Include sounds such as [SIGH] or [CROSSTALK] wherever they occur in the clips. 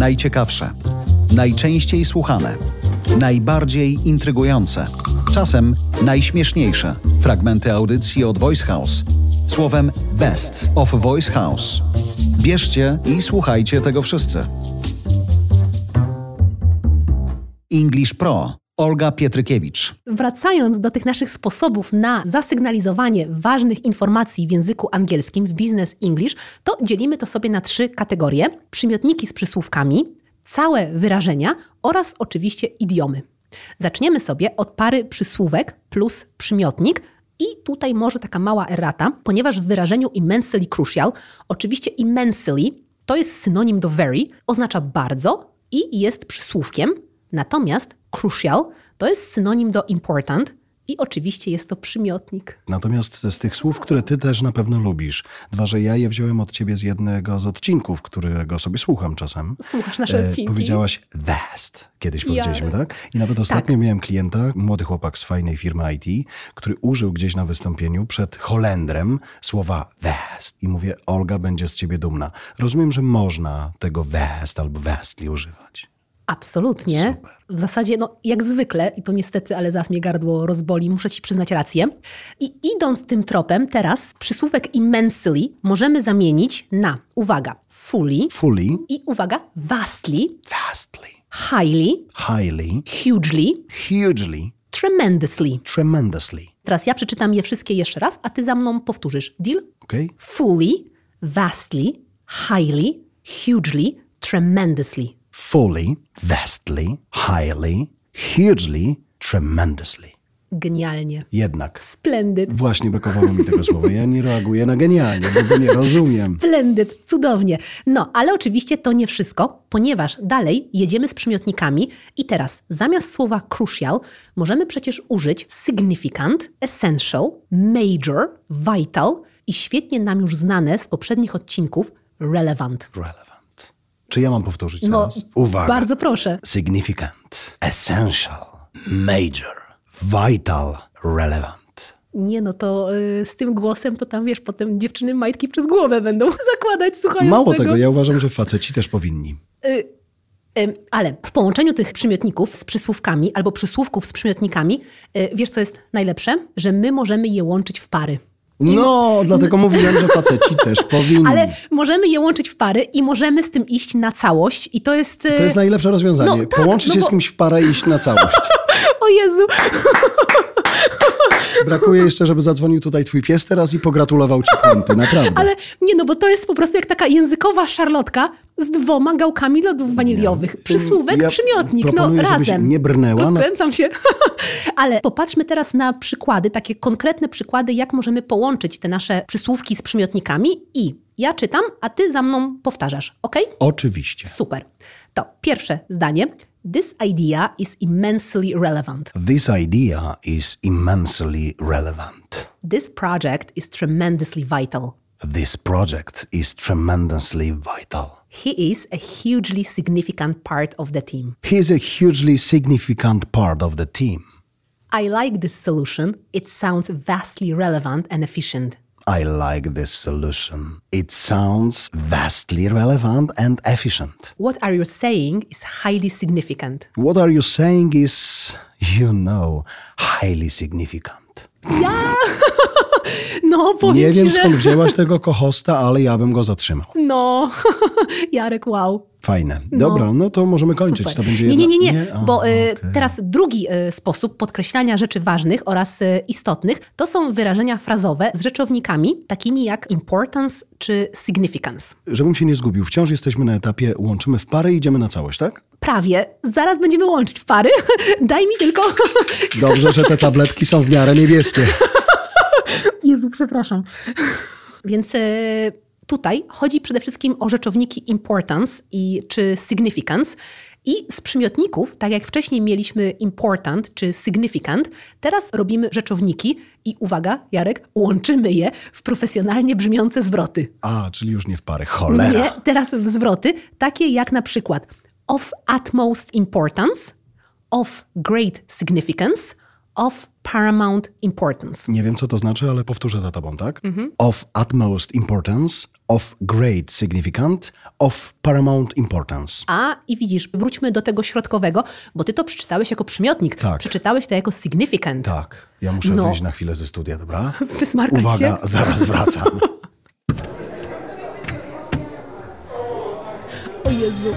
Najciekawsze, najczęściej słuchane, najbardziej intrygujące, czasem najśmieszniejsze fragmenty audycji od Voice House. Słowem Best of Voice House. Bierzcie i słuchajcie tego wszyscy. English Pro. Olga Pietrykiewicz. Wracając do tych naszych sposobów na zasygnalizowanie ważnych informacji w języku angielskim, w Business English, to dzielimy to sobie na trzy kategorie: przymiotniki z przysłówkami, całe wyrażenia oraz oczywiście idiomy. Zaczniemy sobie od pary przysłówek plus przymiotnik. I tutaj może taka mała errata, ponieważ w wyrażeniu immensely crucial, oczywiście immensely to jest synonim do very, oznacza bardzo i jest przysłówkiem, natomiast crucial to jest synonim do important i oczywiście jest to przymiotnik. Natomiast z tych słów, które ty też na pewno lubisz, dwa, że ja je wziąłem od ciebie z jednego z odcinków, którego sobie słucham czasem. Słuchasz nasze E, odcinki. Powiedziałaś vast, kiedyś powiedzieliśmy, tak? I nawet ostatnio miałem klienta, młody chłopak z fajnej firmy IT, który użył gdzieś na wystąpieniu przed Holendrem słowa vast. I mówię, Olga będzie z ciebie dumna. Rozumiem, że można tego vast albo vastly używać. Absolutnie. Super. W zasadzie, no jak zwykle, i to niestety, ale zaraz mnie gardło rozboli, muszę ci przyznać rację. I idąc tym tropem, teraz przysłówek immensely możemy zamienić na, uwaga, fully Fully, i uwaga, vastly, vastly, highly, highly, hugely, hugely, tremendously. tremendously. Teraz ja przeczytam je wszystkie jeszcze raz, a ty za mną powtórzysz. Deal? Okay? Fully, vastly, highly, hugely, tremendously. Fully, vastly, highly, hugely, tremendously. Genialnie. Jednak. Splendid. Właśnie brakowało mi tego słowa. Ja nie reaguję na genialnie, bo go nie rozumiem. Splendid, cudownie. No, ale oczywiście to nie wszystko, ponieważ dalej jedziemy z przymiotnikami i teraz zamiast słowa crucial możemy przecież użyć significant, essential, major, vital i świetnie nam już znane z poprzednich odcinków relevant. Relevant. Czy ja mam powtórzyć No, teraz? Uwaga. bardzo proszę. Significant, essential, major, vital, relevant. Nie no, to y, z tym głosem to tam wiesz, potem dziewczyny majtki przez głowę będą [LAUGHS] zakładać słuchając Mało tego. tego, ja uważam, że faceci też powinni. Y, Ale w połączeniu tych przymiotników z przysłówkami albo przysłówków z przymiotnikami, y, wiesz co jest najlepsze? Że my możemy je łączyć w pary. No, dlatego mówiłem, że faceci też [LAUGHS] powinni. Ale możemy je łączyć w pary i możemy z tym iść na całość i to jest... To jest najlepsze rozwiązanie. No tak, Połączyć no się bo- z kimś w parę i iść na całość. [LAUGHS] O Jezu! [LAUGHS] Brakuje jeszcze, żeby zadzwonił tutaj twój pies teraz i pogratulował ci puenty, naprawdę. Ale nie no, bo to jest po prostu jak taka językowa szarlotka z dwoma gałkami lodów waniliowych. Przysłówek, Ja przymiotnik, no proponuję, razem. nie brnęła. No, Rozkręcam się. [LAUGHS] Ale popatrzmy teraz na przykłady, takie konkretne przykłady, jak możemy połączyć te nasze przysłówki z przymiotnikami i ja czytam, a ty za mną powtarzasz, ok? oczywiście. Super. To pierwsze zdanie. This idea is immensely relevant. This idea is immensely relevant. This project is tremendously vital. This project is tremendously vital. He is a hugely significant part of the team. He is a hugely significant part of the team. I like this solution. It sounds vastly relevant and efficient. I like this solution. It sounds vastly relevant and efficient. What are you saying is highly significant. What are you saying is, you know, highly significant. [LAUGHS] No, powiem Nie wiem że... skąd wzięłaś tego kochosta, ale ja bym go zatrzymał. No, [LAUGHS] Jarek, wow. Fajne. Dobra, no to możemy kończyć. Super. To będzie nie, nie, jedna- nie, nie, A, bo y, okej. teraz drugi y, sposób podkreślania rzeczy ważnych oraz y, istotnych to są wyrażenia frazowe z rzeczownikami takimi jak importance czy significance. Żebym się nie zgubił, wciąż jesteśmy na etapie łączymy w parę i idziemy na całość, tak? Prawie. Zaraz będziemy łączyć w pary. [LAUGHS] Daj mi tylko... Dobrze, że te tabletki są w miarę niebieskie. [LAUGHS] Jezu, przepraszam. [LAUGHS] Więc e, tutaj chodzi przede wszystkim o rzeczowniki importance i, czy significance. I z przymiotników, tak jak wcześniej mieliśmy important czy significant, teraz robimy rzeczowniki i uwaga, Jarek, łączymy je w profesjonalnie brzmiące zwroty. A, czyli już nie w parę. Cholera. Nie, teraz w zwroty, takie jak na przykład of utmost importance, of great significance, of paramount importance. Nie wiem, co to znaczy, ale powtórzę za tobą, tak? Of utmost importance, of great significant, of paramount importance. A i widzisz, wróćmy do tego środkowego, bo ty to przeczytałeś jako przymiotnik. Tak. Przeczytałeś to jako significant. Tak, ja muszę No. wyjść na chwilę ze studia, dobra? [LAUGHS] Wysmarkać Uwaga, się. zaraz wracam. [LAUGHS] O Jezu.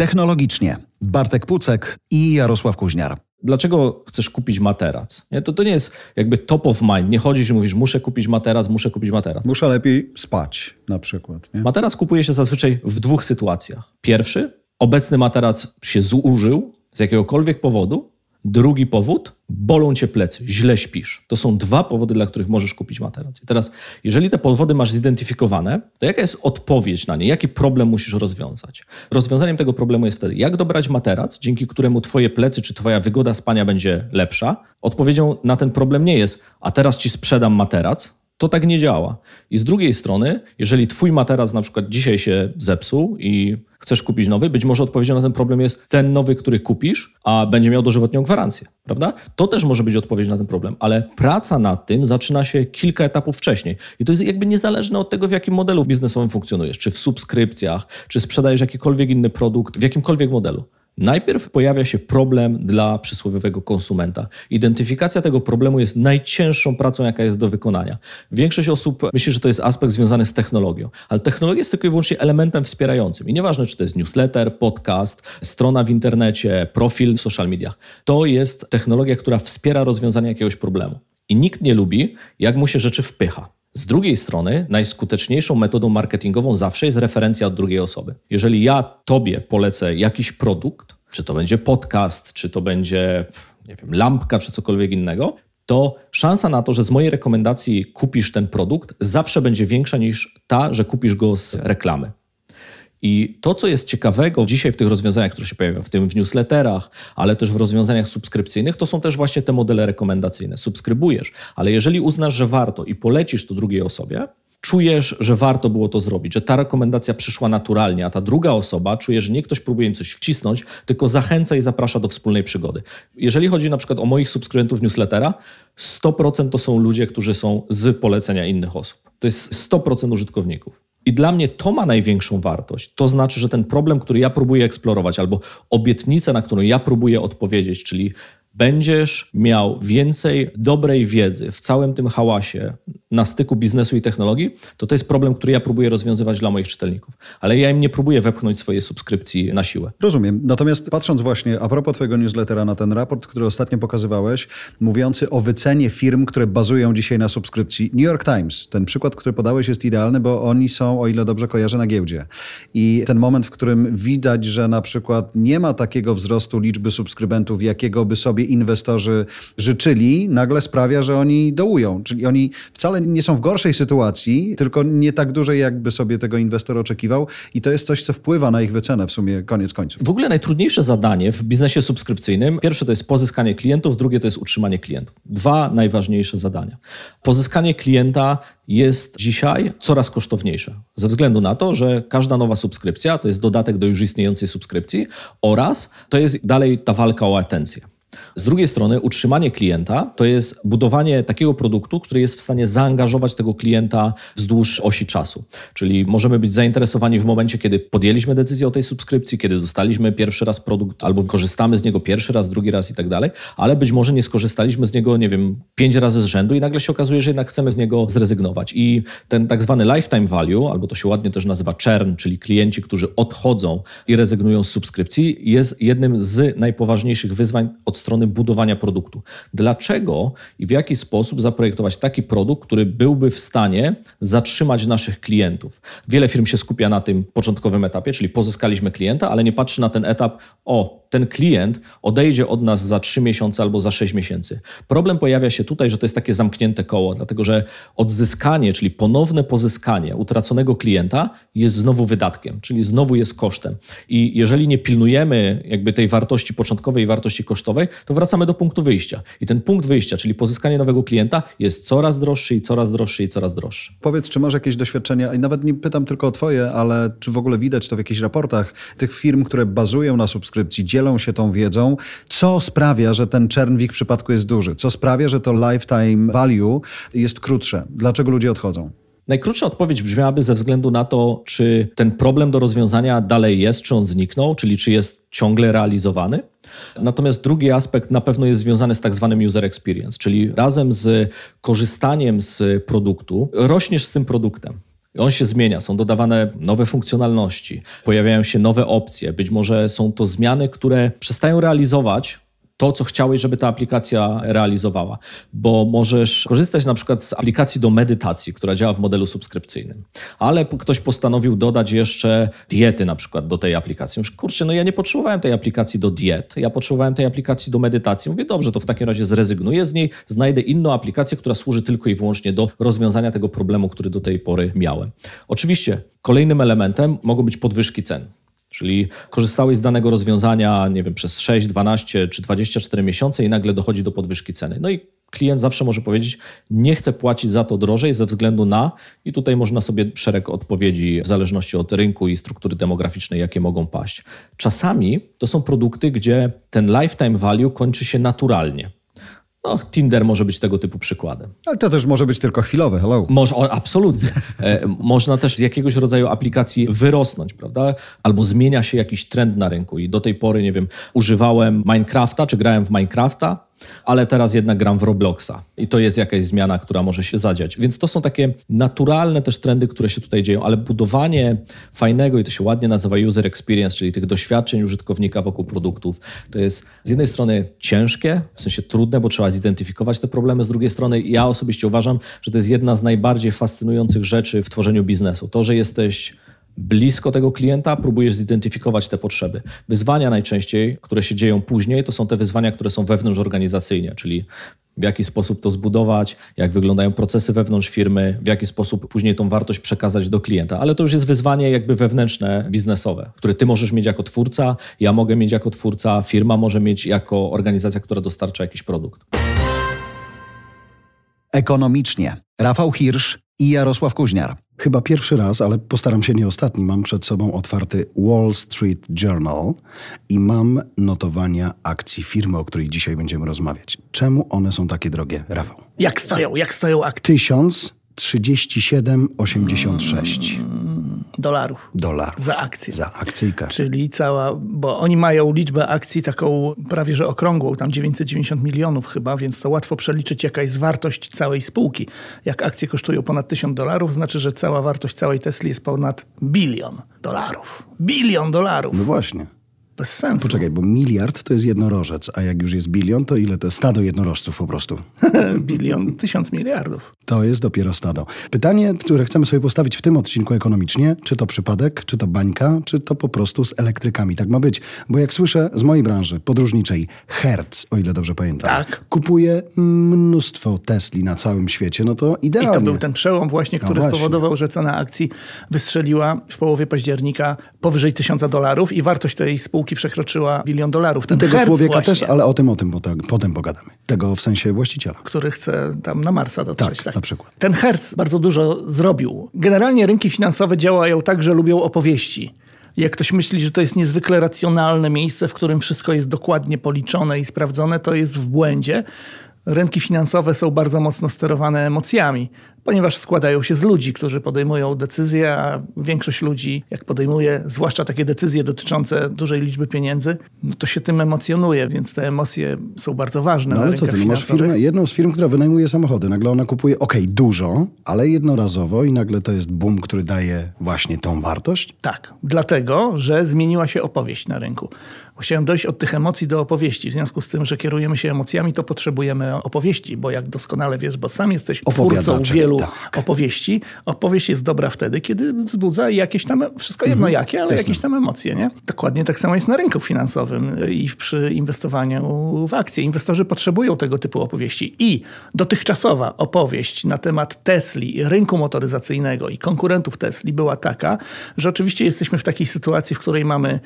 Technologicznie Bartek Pucek i Jarosław Kuźniar. Dlaczego chcesz kupić materac? Nie, to, to nie jest jakby top of mind. Nie chodzisz i mówisz, muszę kupić materac, muszę kupić materac. Muszę lepiej spać na przykład. Nie? Materac kupuje się zazwyczaj w dwóch sytuacjach. Pierwszy, obecny materac się zużył z jakiegokolwiek powodu. Drugi powód, bolą cię plecy, źle śpisz. To są dwa powody, dla których możesz kupić materac. I teraz, jeżeli te powody masz zidentyfikowane, to jaka jest odpowiedź na nie? Jaki problem musisz rozwiązać? Rozwiązaniem tego problemu jest wtedy, jak dobrać materac, dzięki któremu twoje plecy czy twoja wygoda spania będzie lepsza. Odpowiedzią na ten problem nie jest, a teraz ci sprzedam materac, to tak nie działa. I z drugiej strony, jeżeli twój materac na przykład dzisiaj się zepsuł i chcesz kupić nowy, być może odpowiedzią na ten problem jest ten nowy, który kupisz, a będzie miał dożywotnią gwarancję, prawda? To też może być odpowiedź na ten problem, ale praca nad tym zaczyna się kilka etapów wcześniej. I to jest jakby niezależne od tego, w jakim modelu biznesowym funkcjonujesz, czy w subskrypcjach, czy sprzedajesz jakikolwiek inny produkt, w jakimkolwiek modelu. Najpierw pojawia się problem dla przysłowiowego konsumenta. Identyfikacja tego problemu jest najcięższą pracą, jaka jest do wykonania. Większość osób myśli, że to jest aspekt związany z technologią, ale technologia jest tylko i wyłącznie elementem wspierającym. I nieważne, czy to jest newsletter, podcast, strona w internecie, profil w social mediach. To jest technologia, która wspiera rozwiązanie jakiegoś problemu. I nikt nie lubi, jak mu się rzeczy wpycha. Z drugiej strony, najskuteczniejszą metodą marketingową zawsze jest referencja od drugiej osoby. Jeżeli ja tobie polecę jakiś produkt, czy to będzie podcast, czy to będzie, nie wiem, lampka, czy cokolwiek innego, to szansa na to, że z mojej rekomendacji kupisz ten produkt, zawsze będzie większa niż ta, że kupisz go z reklamy. I to, co jest ciekawego dzisiaj w tych rozwiązaniach, które się pojawiają, w tym w newsletterach, ale też w rozwiązaniach subskrypcyjnych, to są też właśnie te modele rekomendacyjne. Subskrybujesz, ale jeżeli uznasz, że warto i polecisz to drugiej osobie, czujesz, że warto było to zrobić, że ta rekomendacja przyszła naturalnie, a ta druga osoba czuje, że nie ktoś próbuje im coś wcisnąć, tylko zachęca i zaprasza do wspólnej przygody. Jeżeli chodzi na przykład o moich subskrybentów newslettera, 100% to są ludzie, którzy są z polecenia innych osób. To jest 100% użytkowników. I dla mnie to ma największą wartość. To znaczy, że ten problem, który ja próbuję eksplorować, albo obietnicę, na którą ja próbuję odpowiedzieć, czyli będziesz miał więcej dobrej wiedzy w całym tym hałasie na styku biznesu i technologii, to to jest problem, który ja próbuję rozwiązywać dla moich czytelników. Ale ja im nie próbuję wepchnąć swojej subskrypcji na siłę. Rozumiem. Natomiast patrząc właśnie a propos Twojego newslettera na ten raport, który ostatnio pokazywałeś, mówiący o wycenie firm, które bazują dzisiaj na subskrypcji. New York Times, ten przykład, który podałeś, jest idealny, bo oni są, o ile dobrze kojarzę, na giełdzie. I ten moment, w którym widać, że na przykład nie ma takiego wzrostu liczby subskrybentów, jakiego by sobie inwestorzy życzyli, nagle sprawia, że oni dołują. Czyli oni wcale nie są w gorszej sytuacji, tylko nie tak dużej, jakby sobie tego inwestor oczekiwał. I to jest coś, co wpływa na ich wycenę w sumie koniec końców. W ogóle najtrudniejsze zadanie w biznesie subskrypcyjnym, pierwsze to jest pozyskanie klientów, drugie to jest utrzymanie klientów. Dwa najważniejsze zadania. Pozyskanie klienta jest dzisiaj coraz kosztowniejsze, ze względu na to, że każda nowa subskrypcja to jest dodatek do już istniejącej subskrypcji oraz to jest dalej ta walka o atencję. Z drugiej strony, utrzymanie klienta to jest budowanie takiego produktu, który jest w stanie zaangażować tego klienta wzdłuż osi czasu. Czyli możemy być zainteresowani w momencie, kiedy podjęliśmy decyzję o tej subskrypcji, kiedy dostaliśmy pierwszy raz produkt, albo korzystamy z niego pierwszy raz, drugi raz i tak dalej, ale być może nie skorzystaliśmy z niego, nie wiem, pięć razy z rzędu i nagle się okazuje, że jednak chcemy z niego zrezygnować. I ten tak zwany lifetime value, albo to się ładnie też nazywa churn, czyli klienci, którzy odchodzą i rezygnują z subskrypcji, jest jednym z najpoważniejszych wyzwań od strony budowania produktu. Dlaczego i w jaki sposób zaprojektować taki produkt, który byłby w stanie zatrzymać naszych klientów? Wiele firm się skupia na tym początkowym etapie, czyli pozyskaliśmy klienta, ale nie patrzy na ten etap, o, ten klient odejdzie od nas za 3 miesiące albo za 6 miesięcy. Problem pojawia się tutaj, że to jest takie zamknięte koło, dlatego że odzyskanie, czyli ponowne pozyskanie utraconego klienta jest znowu wydatkiem, czyli znowu jest kosztem. I jeżeli nie pilnujemy jakby tej wartości początkowej i wartości kosztowej, to wracamy do punktu wyjścia. I ten punkt wyjścia, czyli pozyskanie nowego klienta, jest coraz droższy i coraz droższy i coraz droższy. Powiedz, czy masz jakieś doświadczenia, i nawet nie pytam tylko o Twoje, ale czy w ogóle widać to w jakichś raportach tych firm, które bazują na subskrypcji, dzielą się tą wiedzą, co sprawia, że ten churn w przypadku jest duży, co sprawia, że to lifetime value jest krótsze. Dlaczego ludzie odchodzą? Najkrótsza odpowiedź brzmiałaby ze względu na to, czy ten problem do rozwiązania dalej jest, czy on zniknął, czyli czy jest ciągle realizowany. Natomiast drugi aspekt na pewno jest związany z tak zwanym user experience, czyli razem z korzystaniem z produktu rośniesz z tym produktem. On się zmienia, są dodawane nowe funkcjonalności, pojawiają się nowe opcje, być może są to zmiany, które przestają realizować to, co chciałeś, żeby ta aplikacja realizowała. Bo możesz korzystać na przykład z aplikacji do medytacji, która działa w modelu subskrypcyjnym, ale ktoś postanowił dodać jeszcze diety na przykład do tej aplikacji. Mówisz, kurczę, no ja nie potrzebowałem tej aplikacji do diet, ja potrzebowałem tej aplikacji do medytacji. Mówię, dobrze, to w takim razie zrezygnuję z niej, znajdę inną aplikację, która służy tylko i wyłącznie do rozwiązania tego problemu, który do tej pory miałem. Oczywiście kolejnym elementem mogą być podwyżki cen. Czyli korzystałeś z danego rozwiązania, nie wiem, przez 6, 12 czy 24 miesiące i nagle dochodzi do podwyżki ceny. No i klient zawsze może powiedzieć, nie chcę płacić za to drożej ze względu na, i tutaj można sobie szereg odpowiedzi w zależności od rynku i struktury demograficznej, jakie mogą paść. Czasami to są produkty, gdzie ten lifetime value kończy się naturalnie. No, Tinder może być tego typu przykładem. Ale to też może być tylko chwilowe, hello. Może, o, absolutnie. E, można też z jakiegoś rodzaju aplikacji wyrosnąć, prawda? Albo zmienia się jakiś trend na rynku i do tej pory, nie wiem, używałem Minecrafta, czy grałem w Minecrafta, ale teraz jednak gram w Robloxa i to jest jakaś zmiana, która może się zadziać. Więc to są takie naturalne też trendy, które się tutaj dzieją, ale budowanie fajnego i to się ładnie nazywa user experience, czyli tych doświadczeń użytkownika wokół produktów, to jest z jednej strony ciężkie, w sensie trudne, bo trzeba zidentyfikować te problemy, z drugiej strony ja osobiście uważam, że to jest jedna z najbardziej fascynujących rzeczy w tworzeniu biznesu. To, że jesteś blisko tego klienta, próbujesz zidentyfikować te potrzeby. Wyzwania najczęściej, które się dzieją później, to są te wyzwania, które są wewnątrz organizacyjnie, czyli w jaki sposób to zbudować, jak wyglądają procesy wewnątrz firmy, w jaki sposób później tą wartość przekazać do klienta. Ale to już jest wyzwanie jakby wewnętrzne, biznesowe, które ty możesz mieć jako twórca, ja mogę mieć jako twórca, firma może mieć jako organizacja, która dostarcza jakiś produkt. Ekonomicznie. Rafał Hirsch i Jarosław Kuźniar. Chyba pierwszy raz, ale postaram się nie ostatni. Mam przed sobą otwarty Wall Street Journal i mam notowania akcji firmy, o której dzisiaj będziemy rozmawiać. Czemu one są takie drogie, Rafał? Jak stoją, jak stoją akcje? 1037,86 Dolarów. dolarów. Za akcję. Za akcyjkę. Czyli cała, bo oni mają liczbę akcji taką prawie że okrągłą, tam 990 milionów chyba, więc to łatwo przeliczyć jaka jest wartość całej spółki. Jak akcje kosztują ponad 1000 dolarów, znaczy, że cała wartość całej Tesli jest ponad bilion dolarów. Bilion dolarów. No właśnie. Bez sensu. Poczekaj, bo miliard to jest jednorożec, a jak już jest bilion, to ile to jest stado jednorożców po prostu? [LAUGHS] bilion, tysiąc miliardów. To jest dopiero stado. Pytanie, które chcemy sobie postawić w tym odcinku ekonomicznie, czy to przypadek, czy to bańka, czy to po prostu z elektrykami. Tak ma być. Bo jak słyszę z mojej branży podróżniczej, Hertz, o ile dobrze pamiętam, Tak. kupuje mnóstwo Tesli na całym świecie, no to I idealnie. to był ten przełom właśnie, No który właśnie. spowodował, że cena akcji wystrzeliła w połowie października powyżej tysiąca dolarów i wartość tej spółki przekroczyła bilion dolarów. I Ten tego Hertz człowieka właśnie, też, ale o tym, o tym potem, potem pogadamy. Tego w sensie właściciela. który chce tam na Marsa dotrzeć. Tak, na przykład. Ten Hertz bardzo dużo zrobił. Generalnie rynki finansowe działają tak, że lubią opowieści. Jak ktoś myśli, że to jest niezwykle racjonalne miejsce, w którym wszystko jest dokładnie policzone i sprawdzone, to jest w błędzie. Rynki finansowe są bardzo mocno sterowane emocjami, ponieważ składają się z ludzi, którzy podejmują decyzje, a większość ludzi, jak podejmuje zwłaszcza takie decyzje dotyczące dużej liczby pieniędzy, no to się tym emocjonuje, więc te emocje są bardzo ważne. No ale co ty, no masz firmę, jedną z firm, która wynajmuje samochody. Nagle ona kupuje, okej, dużo, ale jednorazowo i nagle to jest boom, który daje właśnie tą wartość? Tak, dlatego, że zmieniła się opowieść na rynku. Chciałem dojść od tych emocji do opowieści. W związku z tym, że kierujemy się emocjami, to potrzebujemy opowieści, bo jak doskonale wiesz, bo sam jesteś twórcą Opowiadaczem, tak. opowieści. Opowieść jest dobra wtedy, kiedy wzbudza jakieś tam, wszystko jedno jakie, ale Mhm. jasne. jakieś tam emocje. Nie? Dokładnie tak samo jest na rynku finansowym i w- przy inwestowaniu w akcje. Inwestorzy potrzebują tego typu opowieści. I dotychczasowa opowieść na temat Tesli, rynku motoryzacyjnego i konkurentów Tesli była taka, że oczywiście jesteśmy w takiej sytuacji, w której mamy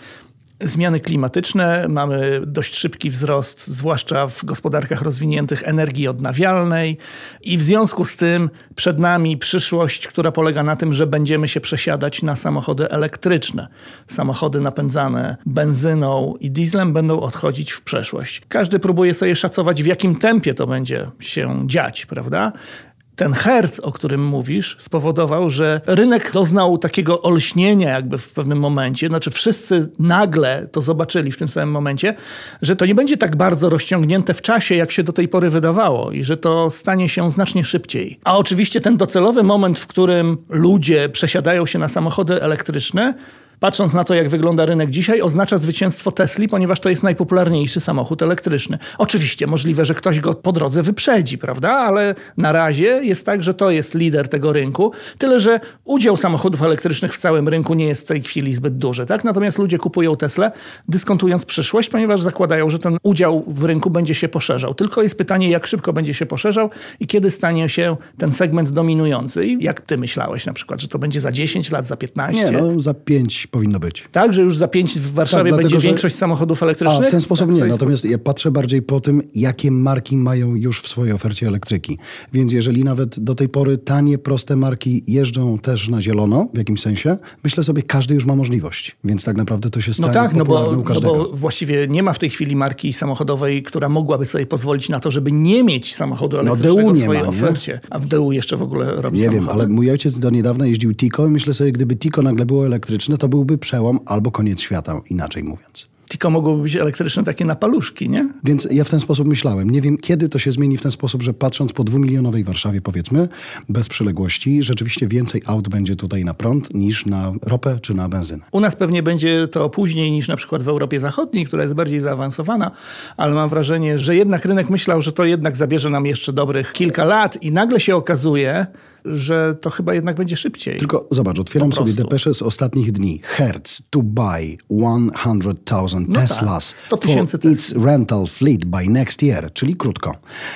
zmiany klimatyczne, mamy dość szybki wzrost, zwłaszcza w gospodarkach rozwiniętych, energii odnawialnej i w związku z tym przed nami przyszłość, która polega na tym, że będziemy się przesiadać na samochody elektryczne. Samochody napędzane benzyną i dieslem będą odchodzić w przeszłość. Każdy próbuje sobie szacować, w jakim tempie to będzie się dziać, prawda? Ten herc, o którym mówisz, spowodował, że rynek doznał takiego olśnienia jakby w pewnym momencie. Znaczy wszyscy nagle to zobaczyli w tym samym momencie, że to nie będzie tak bardzo rozciągnięte w czasie, jak się do tej pory wydawało i że to stanie się znacznie szybciej. A oczywiście ten docelowy moment, w którym ludzie przesiadają się na samochody elektryczne, patrząc na to, jak wygląda rynek dzisiaj, oznacza zwycięstwo Tesli, ponieważ to jest najpopularniejszy samochód elektryczny. Oczywiście możliwe, że ktoś go po drodze wyprzedzi, prawda? Ale na razie jest tak, że to jest lider tego rynku. Tyle, że udział samochodów elektrycznych w całym rynku nie jest w tej chwili zbyt duży, tak? Natomiast ludzie kupują Tesla, dyskontując przyszłość, ponieważ zakładają, że ten udział w rynku będzie się poszerzał. Tylko jest pytanie, jak szybko będzie się poszerzał i kiedy stanie się ten segment dominujący. I jak ty myślałeś na przykład, że to będzie za 10 lat, za 15? Nie, no za 5 powinno być. Tak, że już za pięć w Warszawie Tak, będzie dlatego, że- większość samochodów elektrycznych? A w ten sposób Tak nie. Natomiast ja patrzę bardziej po tym, jakie marki mają już w swojej ofercie elektryki. Więc jeżeli nawet do tej pory tanie, proste marki jeżdżą też na zielono w jakimś sensie, myślę sobie, każdy już ma możliwość. Więc tak naprawdę to się No stanie tak, no bo, u no każdego. bo właściwie nie ma w tej chwili marki samochodowej, która mogłaby sobie pozwolić na to, żeby nie mieć samochodu No, elektrycznego w nie swojej ma, nie? ofercie. A w DU jeszcze w ogóle robi Nie wiem, samochody? ale mój ojciec do niedawna jeździł Tico i myślę sobie, gdyby Tico nagle było elektryczne, to byłby przełom albo koniec świata, inaczej mówiąc. Tylko mogłoby być elektryczne takie na paluszki, nie? Więc ja w ten sposób myślałem. Nie wiem, kiedy to się zmieni w ten sposób, że patrząc po dwumilionowej Warszawie, powiedzmy, bez przyległości, rzeczywiście więcej aut będzie tutaj na prąd niż na ropę czy na benzynę. U nas pewnie będzie to później niż na przykład w Europie Zachodniej, która jest bardziej zaawansowana, ale mam wrażenie, że jednak rynek myślał, że to jednak zabierze nam jeszcze dobrych kilka lat i nagle się okazuje, że to chyba jednak będzie szybciej. Tylko zobacz, otwieram sobie depesze z ostatnich dni. Hertz to buy 100,000 No tak, Teslas 100 tysięcy for its rental fleet by next year, czyli krótko.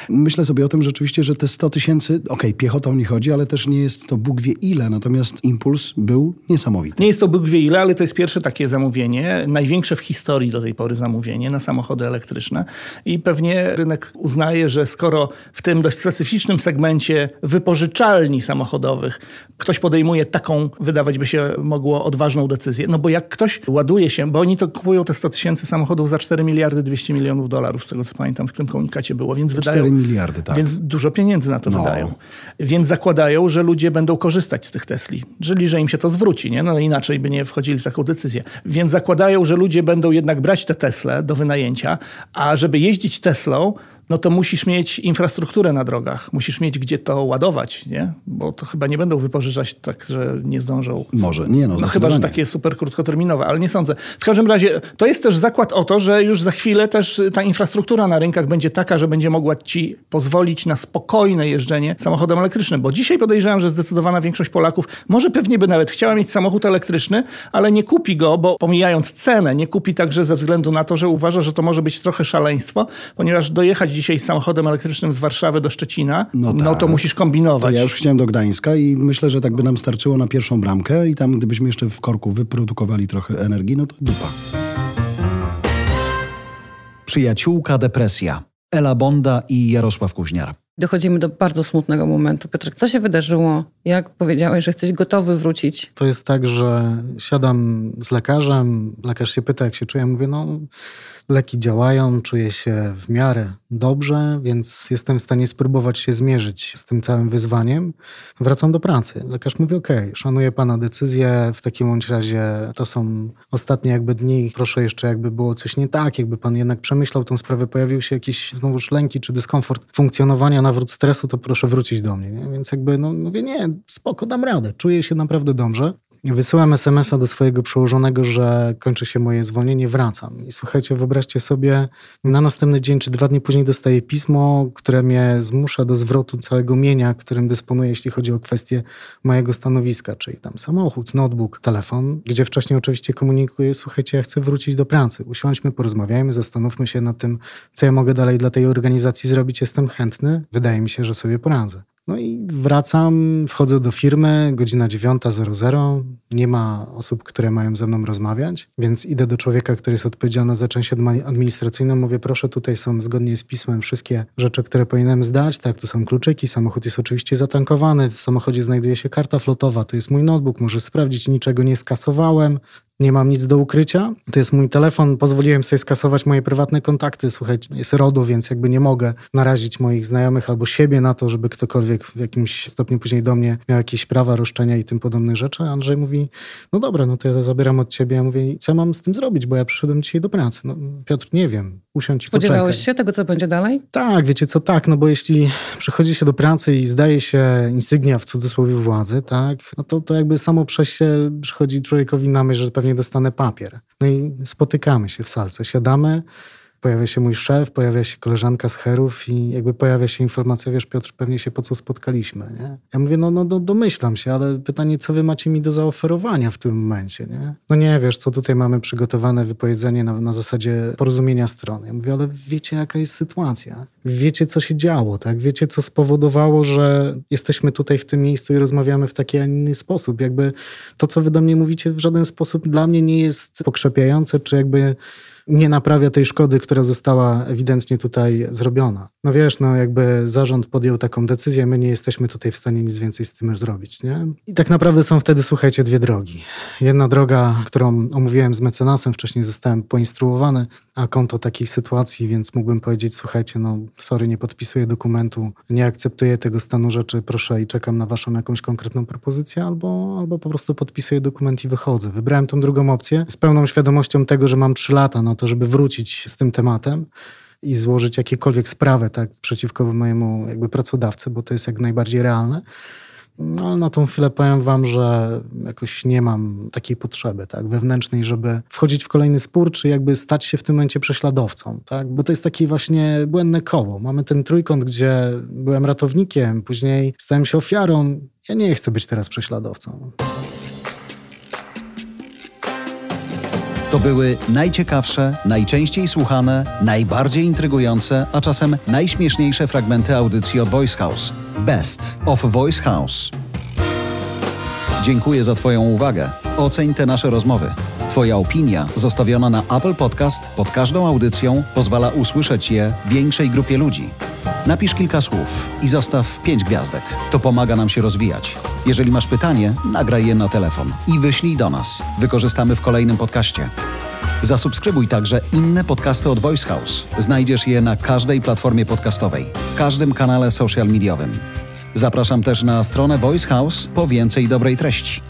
Myślę sobie o tym rzeczywiście, że te 100 tysięcy, okej, piechotą nie chodzi, ale też nie jest to Bóg wie ile, natomiast impuls był niesamowity. Nie jest to Bóg wie ile, ale to jest pierwsze takie zamówienie, największe w historii do tej pory zamówienie na samochody elektryczne. I pewnie rynek uznaje, że skoro w tym dość specyficznym segmencie wypożyczalni samochodowych ktoś podejmuje taką, wydawać by się mogło, odważną decyzję, no bo jak ktoś ładuje się, bo oni to kupują te 100 tysięcy samochodów za 4 miliardy 200 milionów dolarów, z tego co pamiętam w tym komunikacie było, więc wydają... 4 miliardy, tak. Więc dużo pieniędzy na to No. wydają. Więc zakładają, że ludzie będą korzystać z tych Tesli. Czyli, że im się to zwróci, nie? No inaczej by nie wchodzili w taką decyzję. Więc zakładają, że ludzie będą jednak brać te Tesle do wynajęcia, a żeby jeździć Teslą, no to musisz mieć infrastrukturę na drogach. Musisz mieć gdzie to ładować, nie? Bo to chyba nie będą wypożyczać tak, że nie zdążą. Może, nie no, No chyba, że takie super krótkoterminowe, ale nie sądzę. W każdym razie to jest też zakład o to, że już za chwilę też ta infrastruktura na rynkach będzie taka, że będzie mogła ci pozwolić na spokojne jeżdżenie samochodem elektrycznym. Bo dzisiaj podejrzewam, że zdecydowana większość Polaków może pewnie by nawet chciała mieć samochód elektryczny, ale nie kupi go, bo pomijając cenę, nie kupi także ze względu na to, że uważa, że to może być trochę szaleństwo, ponieważ dojechać dzisiaj z samochodem elektrycznym z Warszawy do Szczecina, no, No to tak. musisz To kombinować. ja już chciałem do Gdańska i myślę, że tak by nam starczyło na pierwszą bramkę i tam gdybyśmy jeszcze w korku wyprodukowali trochę energii, no to dupa. Przyjaciółka depresja. Ela Bonda i Jarosław Kuźniar. Dochodzimy do bardzo smutnego momentu. Piotrek, co się wydarzyło? Jak powiedziałeś, że jesteś gotowy wrócić? To jest tak, że siadam z lekarzem, lekarz się pyta, jak się czuję. Mówię, no leki działają, czuję się w miarę dobrze, więc jestem w stanie spróbować się zmierzyć z tym całym wyzwaniem. Wracam do pracy. Lekarz mówi, okej, szanuję pana decyzję, w takim bądź razie to są ostatnie jakby dni, proszę jeszcze jakby było coś nie tak, jakby pan jednak przemyślał tą sprawę, pojawił się jakiś znowuż lęki czy dyskomfort funkcjonowania, nawrót stresu, to proszę wrócić do mnie. Nie? Więc jakby no, mówię, nie, spoko, dam radę, czuję się naprawdę dobrze. Wysyłam SMS-a do swojego przełożonego, że kończy się moje zwolnienie, wracam. I słuchajcie, wyobraźcie sobie, na następny dzień czy dwa dni później dostaję pismo, które mnie zmusza do zwrotu całego mienia, którym dysponuję, jeśli chodzi o kwestię mojego stanowiska, czyli tam samochód, notebook, telefon, gdzie wcześniej oczywiście komunikuję, słuchajcie, ja chcę wrócić do pracy. Usiądźmy, porozmawiajmy, zastanówmy się nad tym, co ja mogę dalej dla tej organizacji zrobić. Jestem chętny, wydaje mi się, że sobie poradzę. No i wracam, wchodzę do firmy, godzina 9.00, nie ma osób, które mają ze mną rozmawiać, więc idę do człowieka, który jest odpowiedzialny za część administracyjną, mówię, proszę, tutaj są zgodnie z pismem wszystkie rzeczy, które powinienem zdać, tak, tu są kluczyki, samochód jest oczywiście zatankowany, w samochodzie znajduje się karta flotowa, to jest mój notebook, może sprawdzić, niczego nie skasowałem, nie mam nic do ukrycia. To jest mój telefon, pozwoliłem sobie skasować moje prywatne kontakty. Słuchaj, jest RODO, więc jakby nie mogę narazić moich znajomych albo siebie na to, żeby ktokolwiek w jakimś stopniu później do mnie miał jakieś prawa, roszczenia i tym podobne rzeczy. A Andrzej mówi, no dobra, no to ja to zabieram od ciebie. Ja mówię, co mam z tym zrobić, bo ja przyszedłem dzisiaj do pracy. No Piotr, nie wiem, usiądź Spodziewałeś poczekaj. się tego, co będzie dalej? Tak, wiecie co, tak, no bo jeśli przychodzi się do pracy i zdaje się insygnia w cudzysłowie władzy, tak, no to, to jakby samo przez się przychodzi człowiekowi na myśl, że pewnie dostanę papier. No i spotykamy się w salce, siadamy, pojawia się mój szef, pojawia się koleżanka z Herów i jakby pojawia się informacja, wiesz Piotr, pewnie się po co spotkaliśmy, nie? Ja mówię, no, no, no domyślam się, ale pytanie, co wy macie mi do zaoferowania w tym momencie, nie? No nie, wiesz, co tutaj mamy przygotowane wypowiedzenie na, na zasadzie porozumienia stron. Ja mówię, ale wiecie, jaka jest sytuacja? Wiecie, co się działo, tak? Wiecie, co spowodowało, że jesteśmy tutaj w tym miejscu i rozmawiamy w taki, a inny sposób. Jakby to, co wy do mnie mówicie, w żaden sposób dla mnie nie jest pokrzepiające, czy jakby nie naprawia tej szkody, która została ewidentnie tutaj zrobiona. No wiesz, no jakby zarząd podjął taką decyzję, my nie jesteśmy tutaj w stanie nic więcej z tym zrobić, nie? I tak naprawdę są wtedy, słuchajcie, dwie drogi. Jedna droga, którą omówiłem z mecenasem, wcześniej zostałem poinstruowany, a konto takich sytuacji, więc mógłbym powiedzieć, słuchajcie, no sorry, nie podpisuję dokumentu, nie akceptuję tego stanu rzeczy, proszę i czekam na waszą jakąś konkretną propozycję, albo, albo po prostu podpisuję dokument i wychodzę. Wybrałem tą drugą opcję z pełną świadomością tego, że mam trzy lata na to, żeby wrócić z tym tematem i złożyć jakiekolwiek sprawę tak, przeciwko mojemu jakby pracodawcy, bo to jest jak najbardziej realne. No, ale na tą chwilę powiem wam, że jakoś nie mam takiej potrzeby tak, wewnętrznej, żeby wchodzić w kolejny spór, czy jakby stać się w tym momencie prześladowcą. Tak? Bo to jest takie właśnie błędne koło. Mamy ten trójkąt, gdzie byłem ratownikiem, później stałem się ofiarą. Ja nie chcę być teraz prześladowcą. To były najciekawsze, najczęściej słuchane, najbardziej intrygujące, a czasem najśmieszniejsze fragmenty audycji od Voice House. Best of Voice House. Dziękuję za Twoją uwagę. Oceń te nasze rozmowy. Twoja opinia zostawiona na Apple Podcast pod każdą audycją pozwala usłyszeć je większej grupie ludzi. Napisz kilka słów i zostaw pięć gwiazdek. To pomaga nam się rozwijać. Jeżeli masz pytanie, nagraj je na telefon i wyślij do nas. Wykorzystamy w kolejnym podcaście. Zasubskrybuj także inne podcasty od Voice House. Znajdziesz je na każdej platformie podcastowej, w każdym kanale social mediowym. Zapraszam też na stronę Voice House po więcej dobrej treści.